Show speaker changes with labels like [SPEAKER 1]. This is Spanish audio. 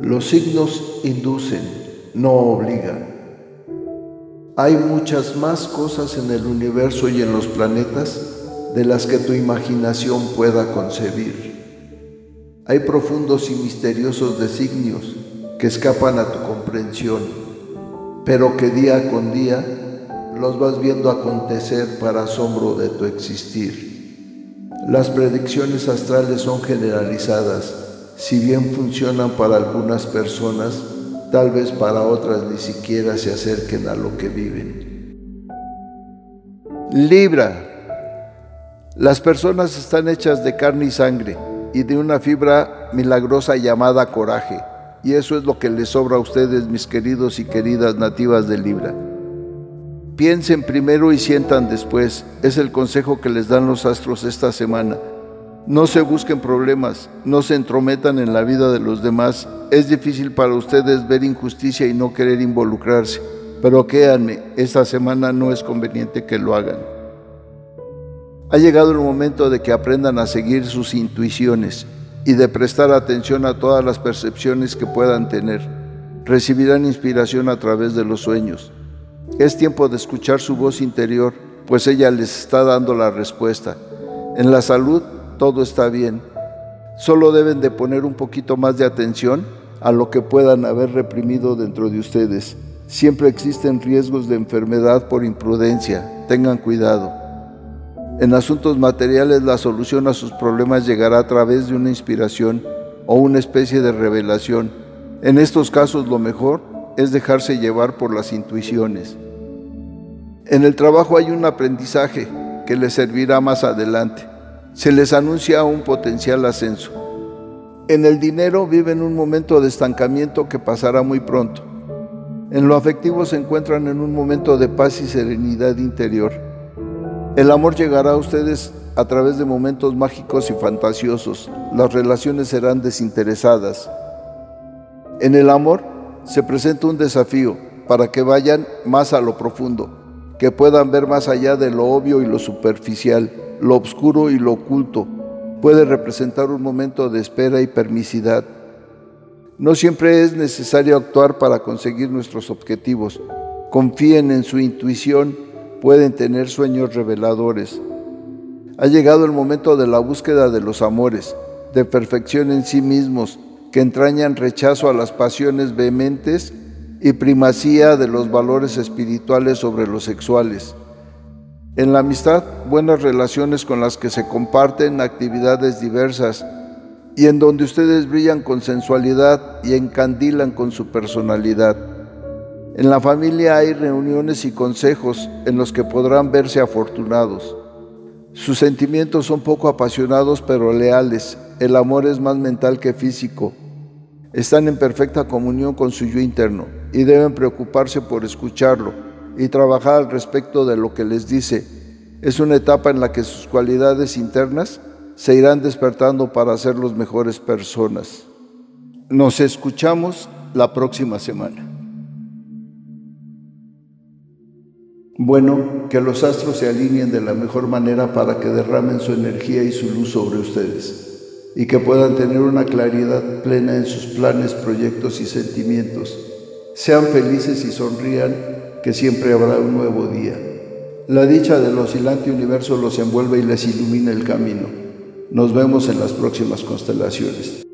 [SPEAKER 1] Los signos inducen, no obligan. Hay muchas más cosas en el universo y en los planetas de las que tu imaginación pueda concebir. Hay profundos y misteriosos designios que escapan a tu comprensión, pero que día con día los vas viendo acontecer para asombro de tu existir. Las predicciones astrales son generalizadas, si bien funcionan para algunas personas, tal vez para otras ni siquiera se acerquen a lo que viven. Libra las personas están hechas de carne y sangre y de una fibra milagrosa llamada coraje, y eso es lo que les sobra a ustedes, mis queridos y queridas nativas de Libra. Piensen primero y sientan después, es el consejo que les dan los astros esta semana. No se busquen problemas, no se entrometan en la vida de los demás. Es difícil para ustedes ver injusticia y no querer involucrarse, pero créanme, esta semana no es conveniente que lo hagan. Ha llegado el momento de que aprendan a seguir sus intuiciones y de prestar atención a todas las percepciones que puedan tener. Recibirán inspiración a través de los sueños. Es tiempo de escuchar su voz interior, pues ella les está dando la respuesta. En la salud todo está bien. Solo deben de poner un poquito más de atención a lo que puedan haber reprimido dentro de ustedes. Siempre existen riesgos de enfermedad por imprudencia. Tengan cuidado. En asuntos materiales la solución a sus problemas llegará a través de una inspiración o una especie de revelación. En estos casos lo mejor es dejarse llevar por las intuiciones. En el trabajo hay un aprendizaje que les servirá más adelante. Se les anuncia un potencial ascenso. En el dinero viven un momento de estancamiento que pasará muy pronto. En lo afectivo se encuentran en un momento de paz y serenidad interior. El amor llegará a ustedes a través de momentos mágicos y fantasiosos. Las relaciones serán desinteresadas. En el amor se presenta un desafío para que vayan más a lo profundo, que puedan ver más allá de lo obvio y lo superficial, lo oscuro y lo oculto. Puede representar un momento de espera y permisidad. No siempre es necesario actuar para conseguir nuestros objetivos. Confíen en su intuición pueden tener sueños reveladores. Ha llegado el momento de la búsqueda de los amores, de perfección en sí mismos, que entrañan rechazo a las pasiones vehementes y primacía de los valores espirituales sobre los sexuales. En la amistad, buenas relaciones con las que se comparten actividades diversas y en donde ustedes brillan con sensualidad y encandilan con su personalidad. En la familia hay reuniones y consejos en los que podrán verse afortunados. Sus sentimientos son poco apasionados pero leales. El amor es más mental que físico. Están en perfecta comunión con su yo interno y deben preocuparse por escucharlo y trabajar al respecto de lo que les dice. Es una etapa en la que sus cualidades internas se irán despertando para ser los mejores personas. Nos escuchamos la próxima semana. Bueno, que los astros se alineen de la mejor manera para que derramen su energía y su luz sobre ustedes y que puedan tener una claridad plena en sus planes, proyectos y sentimientos. Sean felices y sonrían, que siempre habrá un nuevo día. La dicha del oscilante universo los envuelve y les ilumina el camino. Nos vemos en las próximas constelaciones.